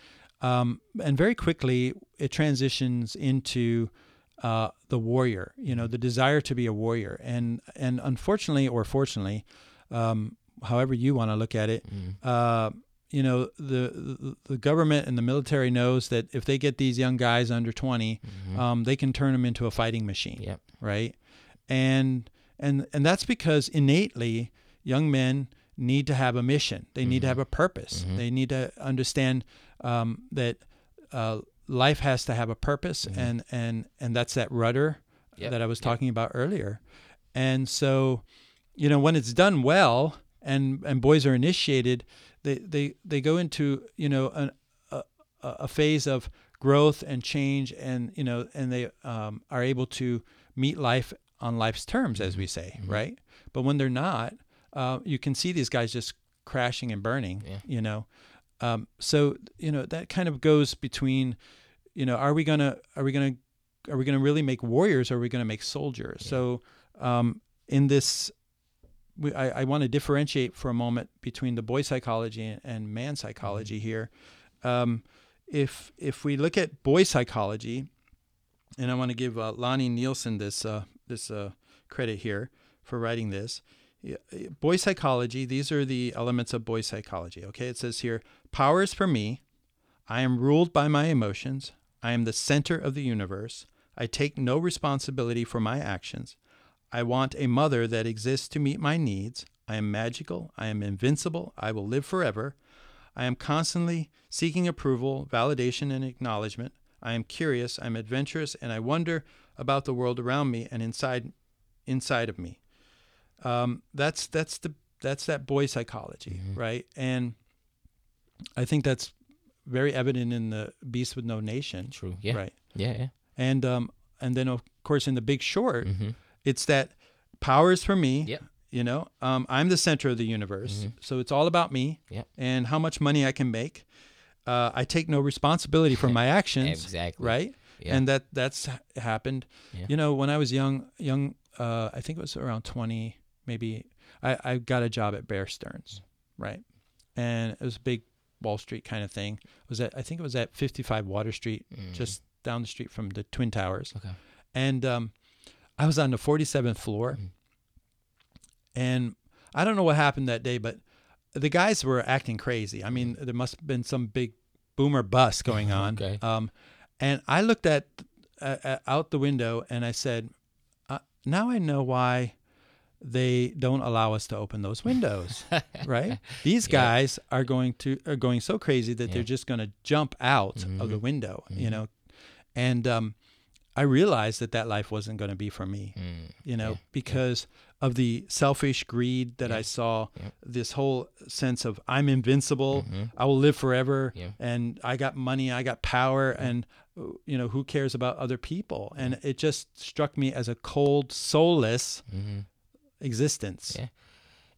Um, and very quickly it transitions into uh, the warrior. You know, the desire to be a warrior. And and unfortunately or fortunately, um, however you want to look at it, uh, you know the, the government and the military knows that if they get these young guys under 20 um, they can turn them into a fighting machine Yep. right and and and that's because innately young men need to have a mission they need to have a purpose they need to understand um, that uh, life has to have a purpose and and and that's that rudder Yep. that I was talking about earlier. And so you know when it's done well and and boys are initiated they they they go into you know an, a a phase of growth and change and you know and they um, are able to meet life on life's terms as we say right? But when they're not uh, you can see these guys just crashing and burning Yeah. you know um, so you know that kind of goes between you know are we gonna are we gonna are we gonna really make warriors or are we gonna make soldiers so um, in this we, I, I want to differentiate for a moment between the boy psychology and, and man psychology here. Um, if if we look at boy psychology, and I want to give uh, Lonnie Nielsen this uh, this uh, credit here for writing this. Yeah, uh, Boy psychology. These are the elements of boy psychology. Okay, it says here: power is for me. I am ruled by my emotions. I am the center of the universe. I take no responsibility for my actions. I want a mother that exists to meet my needs. I am magical. I am invincible. I will live forever. I am constantly seeking approval, validation, and acknowledgement. I am curious. I'm adventurous, and I wonder about the world around me and inside, inside of me. Um, that's that's the that's that boy psychology, right? And I think that's very evident in the Beast with No Nation, True. Yeah. right? Yeah. yeah. And um, and then of course in The Big Short, Mm-hmm. it's that power is for me. Yep. You know, um, I'm the center of the universe, so it's all about me Yep. and how much money I can make. Uh, I take no responsibility for my actions. Exactly. Right. Yeah. And that that's happened. Yeah. You know, when I was young, young, uh, I think it was around 20, maybe. I, I got a job at Bear Stearns, right? And it was a big Wall Street kind of thing. It was at I think it was at 55 Water Street, just down the street from the Twin Towers. Okay. And um, I was on the 47th floor. Mm-hmm. And I don't know what happened that day, but the guys were acting crazy. I Mm. mean, there must have been some big boomer bust going on. Okay. Um, and I looked at uh, out the window and I said, uh, "Now I know why they don't allow us to open those windows, right? These Yeah. guys are going to are going so crazy that Yeah. they're just going to jump out of the window, you know." And um, I realized that that life wasn't going to be for me, Mm. you know, Yeah. because of the selfish greed that I saw, this whole sense of I'm invincible, Mhm. I will live forever, and I got money, I got power, and you know who cares about other people? And it just struck me as a cold, soulless Mhm. Existence. Yeah.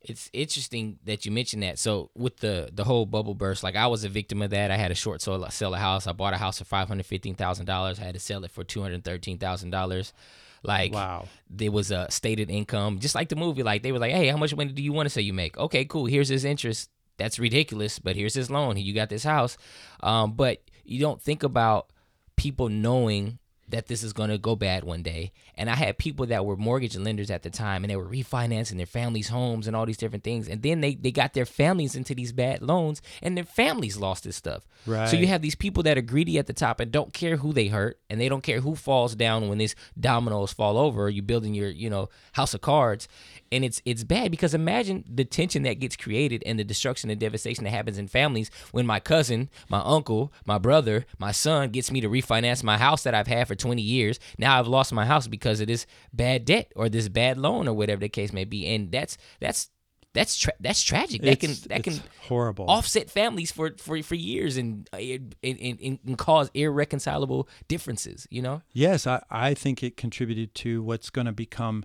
It's interesting that you mentioned that. So with the the whole bubble burst, like I was a victim of that. I had a short sell, sell a house. I bought a house for five hundred fifteen thousand dollars. I had to sell it for two hundred thirteen thousand dollars. Like Wow. there was a stated income, just like the movie. Like they were like, "Hey, how much money do you want to say you make?" Okay, cool. Here's his interest. That's ridiculous, but here's his loan. You got this house, um, but you don't think about people knowing that this is going to go bad one day. And I had people that were mortgage lenders at the time and they were refinancing their families' homes and all these different things. And then they, they got their families into these bad loans and their families lost this stuff. Right. So you have these people that are greedy at the top and don't care who they hurt and they don't care who falls down when these dominoes fall over. You're building your, you know, house of cards. And it's it's bad because imagine the tension that gets created and the destruction and devastation that happens in families when my cousin, my uncle, my brother, my son gets me to refinance my house that I've had for 20 years. Now I've lost my house because of this bad debt or this bad loan or whatever the case may be. And that's that's that's tra- that's tragic. That can that can horrible. offset families for for, for years and, and, and and cause irreconcilable differences. You know, Yes, I, I think it contributed to what's going to become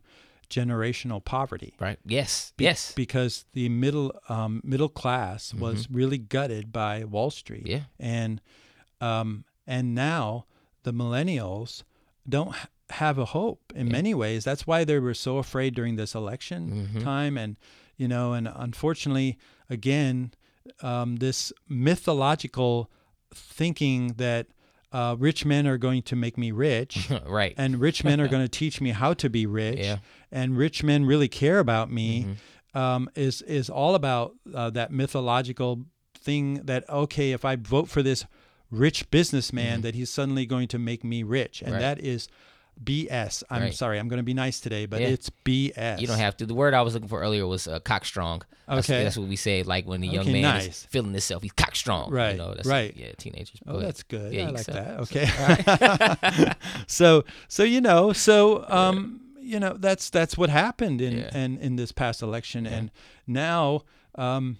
generational poverty. right? Yes, yes, because the middle um, middle class was really gutted by Wall Street. Yeah. and um, and now the millennials don't have a hope in many ways. That's why they were so afraid during this election Mm-hmm. time, and you know, and unfortunately, again, um, this mythological thinking that. Uh, rich men are going to make me rich, right. and rich men are going to teach me how to be rich Yeah. and rich men really care about me Mm-hmm. um, is is all about uh, that mythological thing that okay if I vote for this rich businessman that he's suddenly going to make me rich and Mm-hmm. Right. that is BS. I'm Right. sorry, I'm going to be nice today, but Yeah. it's BS. You don't have to. The word I was looking for earlier was uh, cockstrong. Okay. that's what we say. Like when the young Okay, man is feeling himself, he's cockstrong. Right, You know, that's right. yeah, teenagers. Oh, ahead. that's good. Yeah, I like that. Okay. so so you know so um you know that's that's what happened in Yeah. in, in this past election and now um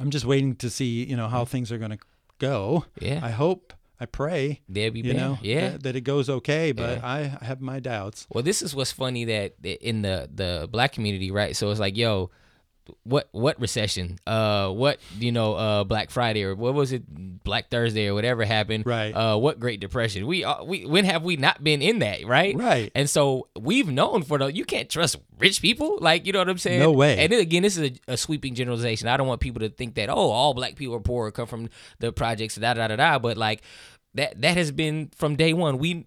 I'm just waiting to see you know how things are going to go. Yeah. I hope I pray There be you know yeah. that, that it goes okay, but Yeah. I have my doubts. Well, this is what's funny that in the the black community, right? So it's like, yo, what what recession? Uh, what you know, uh, Black Friday or what was it, Black Thursday or whatever happened? Right. Uh, what Great Depression? We uh, we when have we not been in that, right? Right. And so we've known for the you can't trust rich people, like you know what I'm saying? No way. And then again, this is a, a sweeping generalization. I don't want people to think that oh, all black people are poor, or come from the projects, da da da da. But like that that has been from day one. We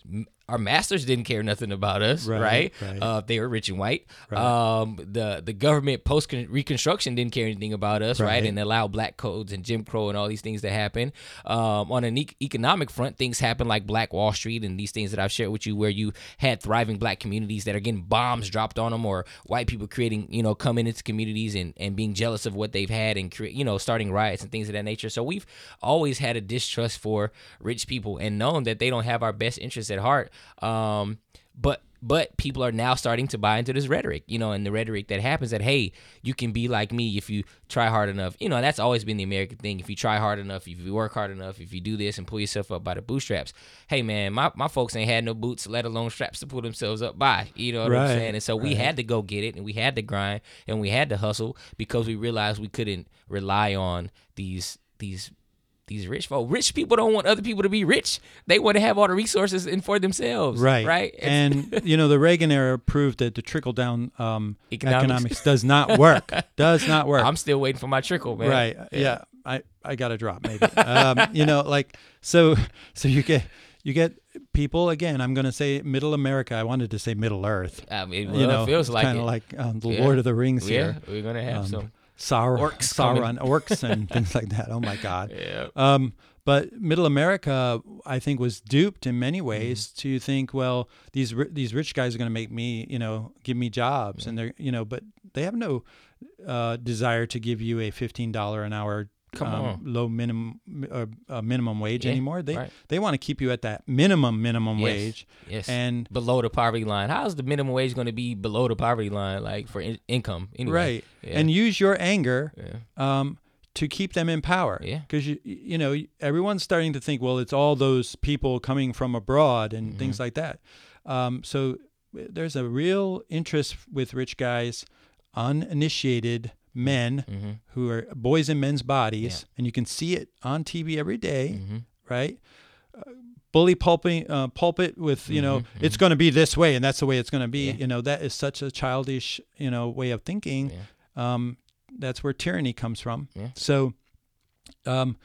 our masters didn't care nothing about us, Right, right? right. Uh, they were rich and white. Right. Um, the the government post Reconstruction didn't care anything about us, right? And allowed black codes and Jim Crow and all these things to happen. Um, on an e- economic front, things happen like Black Wall Street and these things that I've shared with you, where you had thriving black communities that are getting bombs dropped on them, or white people creating, you know, coming into communities and, and being jealous of what they've had and create, you know, starting riots and things of that nature. So we've always had a distrust for rich people and known that they don't have our best interests at heart. Um, but but people are now starting to buy into this rhetoric, you know, and the rhetoric that happens that hey, you can be like me if you try hard enough. You know, that's always been the American thing. If you try hard enough, if you work hard enough, if you do this and pull yourself up by the bootstraps. Hey man, my, my folks ain't had no boots, let alone straps to pull themselves up by. You know what I'm saying? And so we had to go get it and we had to grind and we had to hustle because we realized we couldn't rely on these these these rich folk. Rich people don't want other people to be rich. They want to have all the resources and for themselves. Right. Right. And you know the Reagan era proved that the trickle down um, Economics. economics. does not work. does not work. I'm still waiting for my trickle, man. Right. Yeah. I I got to drop maybe. um, you know, like so so you get you get people again. I'm going to say middle America. I wanted to say Middle Earth. I mean, you know, it feels like kind of like um, the Yeah. Lord of the Rings yeah, here. we're gonna have Um, some. Saur- Orcs. Sauron, orcs, and things like that. Oh my God. Yeah. Um, But Middle America, I think, was duped in many Mm-hmm. ways to think, well, these ri- these rich guys are going to make me, you know, give me jobs, and they're, you know, but they have no uh, desire to give you a fifteen dollar an hour. Come um, on. low minimum uh, uh, minimum wage Yeah, anymore. They right. they want to keep you at that minimum minimum Yes, wage, Yes. and below the poverty line. How's the minimum wage going to be below the poverty line, like for in- income? Anyway? right, Yeah. and use your anger yeah. um, to keep them in power. Yeah. Because you you know everyone's starting to think, well, it's all those people coming from abroad and Mm-hmm. things like that. Um, so there's a real interest with rich guys, uninitiated men Mm-hmm. who are boys in men's bodies, and you can see it on TV every day, Mm-hmm. right? Uh, bully pulping, uh, pulpit with you know it's going to be this way and that's the way it's going to be. Mm-hmm. Yeah. You know that is such a childish you know way of thinking. Um, that's where tyranny comes from. Yeah. So, um,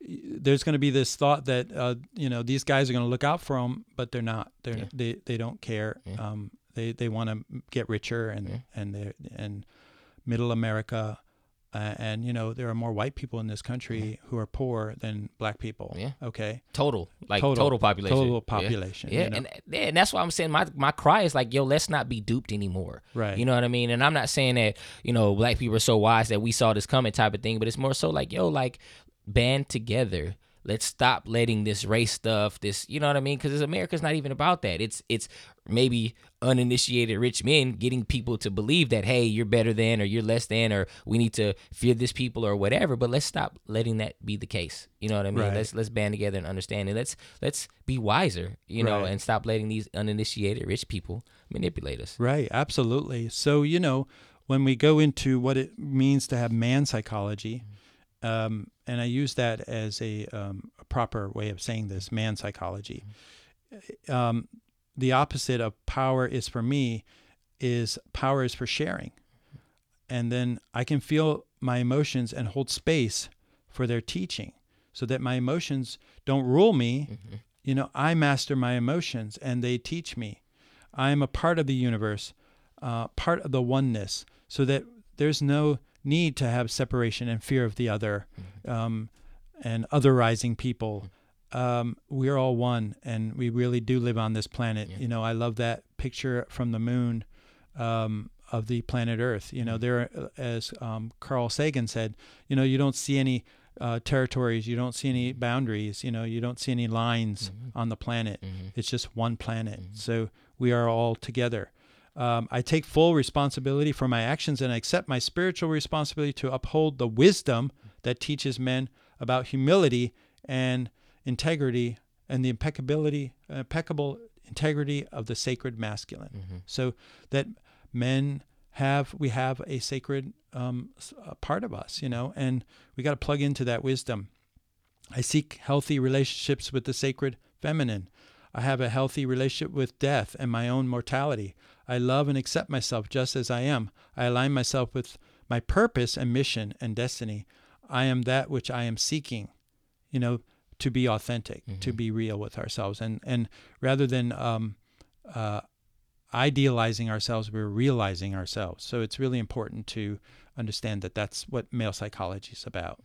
there's going to be this thought that uh, you know these guys are going to look out for them, but they're not. They're Yeah. they they don't care. Yeah. Um, they they want to get richer and Yeah. and they and middle America. Uh, and you know there are more white people in this country who are poor than black people. Yeah. Okay. Total, like Total- total, population. Total Yeah. population. Yeah, you know? and, and that's why I'm saying my my cry is like, yo, let's not be duped anymore. Right. You know what I mean? And I'm not saying that you know black people are so wise that we saw this coming type of thing, but it's more so like, yo, like band together. Let's stop letting this race stuff, this, you know what I mean? Because America's not even about that. It's it's maybe uninitiated rich men getting people to believe that hey, you're better than, or you're less than, or we need to fear this people or whatever. But let's stop letting that be the case. You know what I mean? Right. Let's let's band together and understand, and let's let's be wiser. You know, Right. and stop letting these uninitiated rich people manipulate us. Right, absolutely. So, you know, when we go into what it means to have man psychology, um, and I use that as a, um, a proper way of saying this man psychology, um, the opposite of power is for me is power is for sharing. And then I can feel my emotions and hold space for their teaching so that my emotions don't rule me. You know, I master my emotions and they teach me. I am a part of the universe, uh, part of the oneness, so that there's no need to have separation and fear of the other um, and otherizing people. Um, we're all one, and we really do live on this planet. You know, I love that picture from the moon um, of the planet Earth. You know, there, uh, as um, Carl Sagan said, you know, you don't see any uh, territories, you don't see any boundaries, you know, you don't see any lines on the planet. It's just one planet. So we are all together. Um, I take full responsibility for my actions and I accept my spiritual responsibility to uphold the wisdom that teaches men about humility and integrity and the impeccability, impeccable integrity of the sacred masculine. So that men have, we have a sacred um, a part of us, you know, and we got to plug into that wisdom. I seek healthy relationships with the sacred feminine. I have a healthy relationship with death and my own mortality. I love and accept myself just as I am. I align myself with my purpose and mission and destiny. I am that which I am seeking, you know, to be authentic, to be real with ourselves. And, and rather than um, uh, idealizing ourselves, we're realizing ourselves. So it's really important to understand that that's what male psychology is about.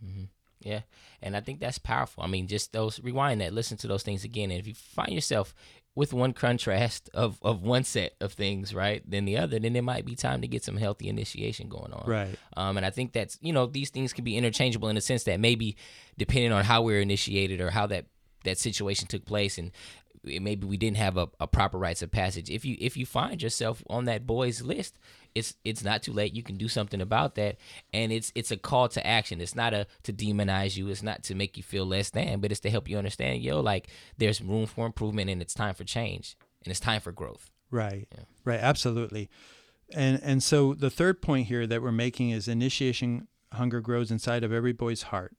Yeah, and I think that's powerful. I mean, just those rewind that, listen to those things again, and if you find yourself with one contrast of of one set of things, right, than the other, then it might be time to get some healthy initiation going on. Right. Um, and I think that's you know these things can be interchangeable in the sense that maybe depending on how we're initiated or how that that situation took place and maybe we didn't have a, a proper rites of passage if you if you find yourself on that boys list it's it's not too late you can do something about that and it's it's a call to action it's not a to demonize you it's not to make you feel less than but it's to help you understand yo like there's room for improvement and it's time for change and it's time for growth Right. Right. Absolutely. And and so the third point here that we're making is initiation hunger grows inside of every boy's heart.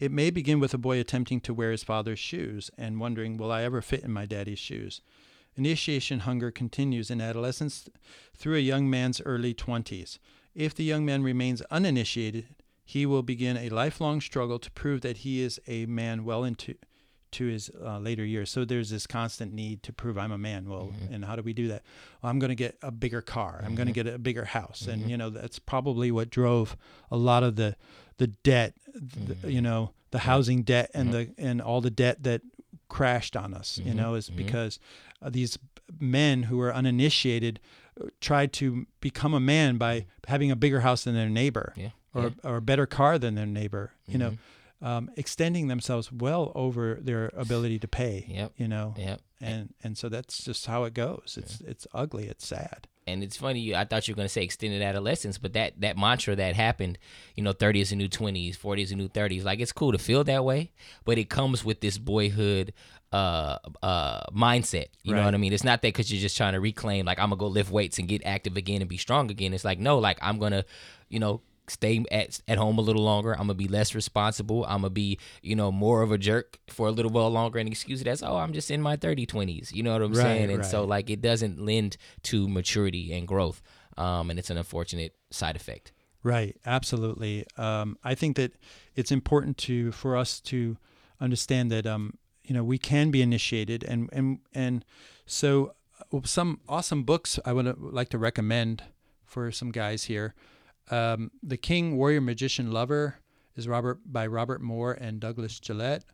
It may begin with a boy attempting to wear his father's shoes and wondering, will I ever fit in my daddy's shoes? Initiation hunger continues in adolescence through a young man's early 20s. If the young man remains uninitiated, he will begin a lifelong struggle to prove that he is a man well into to his uh, later years. So there's this constant need to prove I'm a man. Well, mm-hmm. and how do we do that? Well, I'm going to get a bigger car. I'm going to mm-hmm. get a bigger house, and mm-hmm. you know that's probably what drove a lot of the the debt, the, you know, the housing debt and the and all the debt that crashed on us. You know, is because uh, these men who were uninitiated uh, tried to become a man by having a bigger house than their neighbor Yeah. or, or a better car than their neighbor, you know, um, extending themselves well over their ability to pay, Yep. you know, Yep. And, and so that's just how it goes. It's, it's ugly. It's sad. And it's funny. I thought you were gonna say extended adolescence, but that that mantra that happened, you know, thirty is a new twenties, forty is a new thirties. Like it's cool to feel that way, but it comes with this boyhood uh uh mindset. You know what I mean? It's not that because you're just trying to reclaim. Like I'm gonna go lift weights and get active again and be strong again. It's like no, like I'm gonna, you know. Stay at, at home a little longer. I'm gonna be less responsible. I'm gonna be, you know, more of a jerk for a little while longer and excuse it as, oh, I'm just in my 30, 20s. You know what I'm Right, saying? And so like it doesn't lend to maturity and growth um, and it's an unfortunate side effect Right, absolutely. Um, I think that it's important to for us to understand that um, you know we can be initiated, and and and so uh, some awesome books I would uh, like to recommend for some guys here. Um, the King, Warrior, Magician, Lover is Robert by Robert Moore and Douglas Gillette.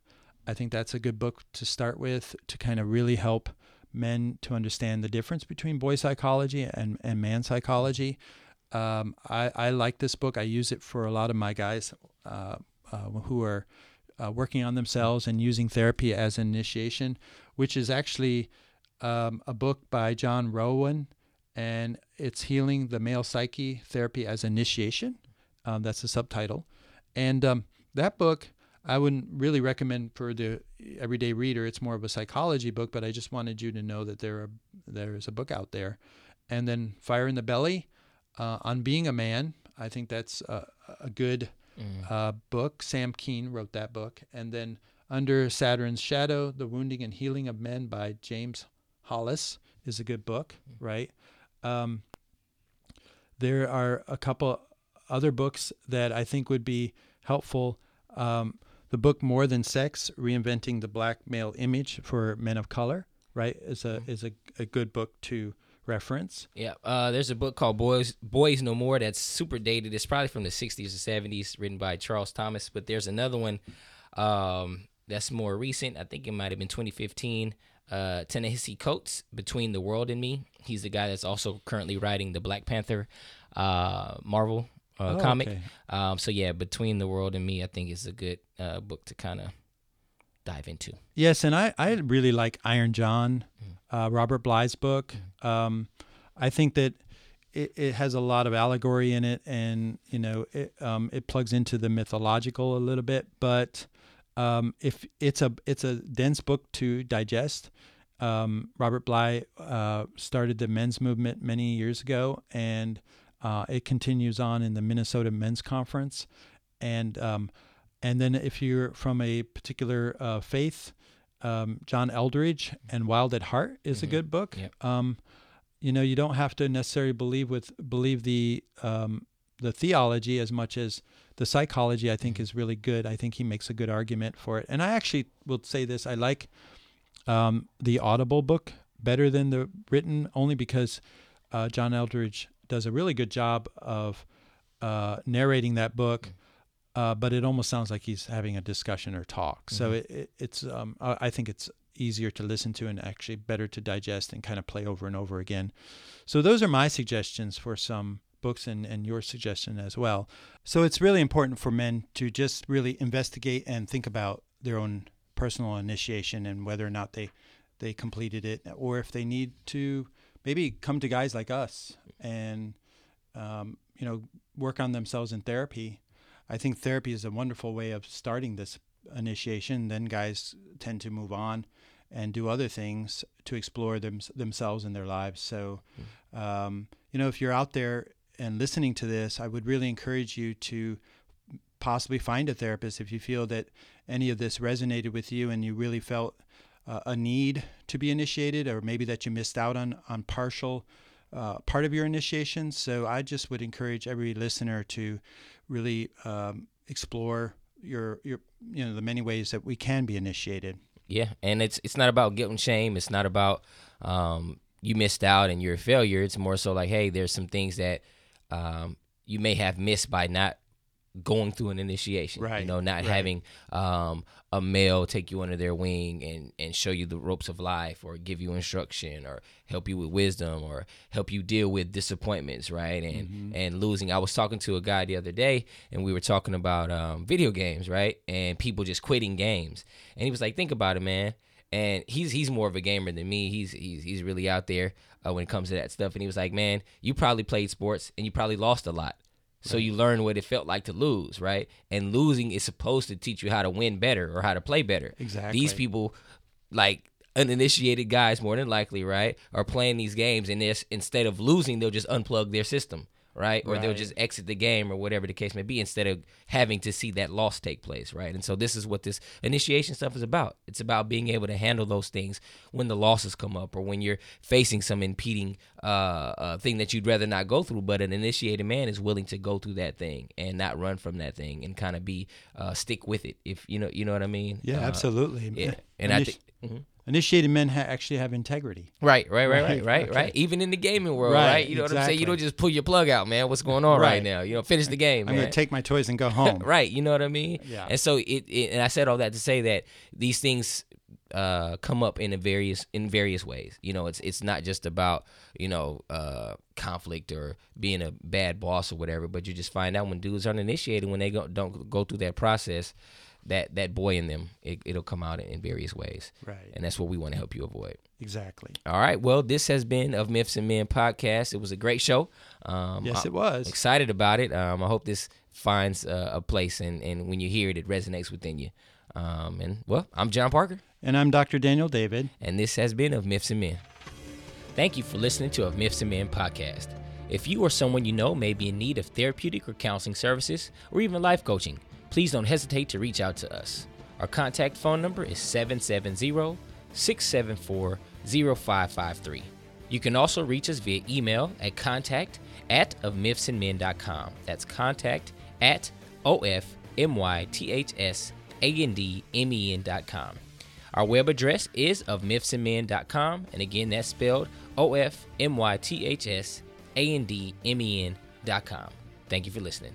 I think that's a good book to start with to kind of really help men to understand the difference between boy psychology and, and man psychology. Um, I, I like this book. I use it for a lot of my guys uh, uh, who are uh, working on themselves and using therapy as initiation, which is actually um, a book by John Rowan, and it's Healing the Male Psyche Therapy as Initiation. Um, that's the subtitle. And um, that book I wouldn't really recommend for the everyday reader. It's more of a psychology book, but I just wanted you to know that there are, there is a book out there. And then Fire in the Belly uh, on being a man. I think that's a, a good uh, book. Sam Keen wrote that book. And then Under Saturn's Shadow, The Wounding and Healing of Men by James Hollis is a good book, right? Um, there are a couple other books that I think would be helpful. Um, the book More Than Sex: Reinventing the Black Male Image for Men of Color, right, is a is a, a good book to reference. yeah uh, there's a book called boys boys no more that's super dated it's probably from the 60s or 70s written by charles thomas but there's another one um, that's more recent i think it might have been 2015 uh, Ta-Nehisi Coates, Between the World and Me. He's the guy that's also currently writing the Black Panther uh, Marvel uh, Oh, comic. okay. Um, so yeah, Between the World and Me, I think is a good uh, book to kind of dive into. Yes, and I, I really like Iron John, uh, Robert Bly's book. Um, I think that it, it has a lot of allegory in it, and you know it um, it plugs into the mythological a little bit. But um, if it's a it's a dense book to digest. Um, Robert Bly uh, started the men's movement many years ago, and uh, it continues on in the Minnesota Men's Conference, and um, and then if you're from a particular uh, faith, um, John Eldredge and Wild at Heart is a good book. Yep. Um, you know, you don't have to necessarily believe with believe the um, the theology as much as the psychology. I think is really good. I think he makes a good argument for it. And I actually will say this: I like um, the Audible book better than the written, only because uh, John Eldredge does a really good job of uh, narrating that book, uh, but it almost sounds like he's having a discussion or talk. So it, it, it's um, I I think it's easier to listen to and actually better to digest and kind of play over and over again. So those are my suggestions for some books and, and your suggestion as well. So it's really important for men to just really investigate and think about their own personal initiation and whether or not they they completed it or if they need to maybe come to guys like us and um, you know work on themselves in therapy. I think therapy is a wonderful way of starting this initiation. Then guys tend to move on and do other things to explore them, themselves in their lives. So, um, you know, if you're out there and listening to this, I would really encourage you to possibly find a therapist if you feel that any of this resonated with you and you really felt uh, a need to be initiated, or maybe that you missed out on on partial uh, part of your initiation. So I just would encourage every listener to really um, explore your your you know the many ways that we can be initiated. Yeah, and it's it's not about guilt and shame. It's not about um, you missed out and you're a failure. It's more so like, hey, there's some things that um, you may have missed by not going through an initiation. Right, You know, not right. having um, a male take you under their wing and, and show you the ropes of life or give you instruction or help you with wisdom or help you deal with disappointments, right? And Mm-hmm. and losing. I was talking to a guy the other day and we were talking about um, video games, right? And people just quitting games. And he was like, think about it, man. And he's he's more of a gamer than me. He's he's he's really out there uh, when it comes to that stuff. And he was like, man, you probably played sports and you probably lost a lot. So you learn what it felt like to lose, right? And losing is supposed to teach you how to win better or how to play better. Exactly. These people, like uninitiated guys, more than likely, right, are playing these games, and this instead of losing, they'll just unplug their system, right, or they'll just exit the game or whatever the case may be, instead of having to see that loss take place, right? And so this is what this initiation stuff is about. It's about being able to handle those things when the losses come up or when you're facing some impeding uh, uh, thing that you'd rather not go through. But an initiated man is willing to go through that thing and not run from that thing and kind of be uh, stick with it. If you know, you know what I mean? Yeah, Uh, absolutely. Yeah, and I think. mhm. Initiated men ha- actually have integrity. Right, right, right, right, Right, right, right. Even in the gaming world, right? Right, You know what I'm saying? You don't just pull your plug out, man. What's going on right, Right. now? You know, finish the game, I'm man. going to take my toys and go home. right, you know what I mean? Yeah. And so it, it, and I said all that to say that these things uh, come up in a various in various ways. You know, it's it's not just about you know uh, conflict or being a bad boss or whatever, but you just find out when dudes aren't initiated when they go, don't go through that process. That, that boy in them, it, it'll come out in various ways. Right. And that's what we want to help you avoid. Exactly. All right. Well, this has been of Myths and Men podcast. It was a great show. Um, Yes, I'm it was. Excited about it. Um, I hope this finds uh, a place, and, and when you hear it, it resonates within you. Um, and well, I'm John Parker, And I'm Dr. Daniel David. and this has been of Myths and Men. Thank you for listening to of Myths and Men podcast. If you or someone you know may be in need of therapeutic or counseling services, or even life coaching, please don't hesitate to reach out to us. Our contact phone number is 770 674 0553. You can also reach us via email at contact at ofmythsandmen.com. That's contact at O-F-M-Y-T-H-S-A-N-D-M-E-N.com. Our web address is ofmythsandmen.com, and again, that's spelled O-F-M-Y-T-H-S-A-N-D-M-E-N.com. Thank you for listening.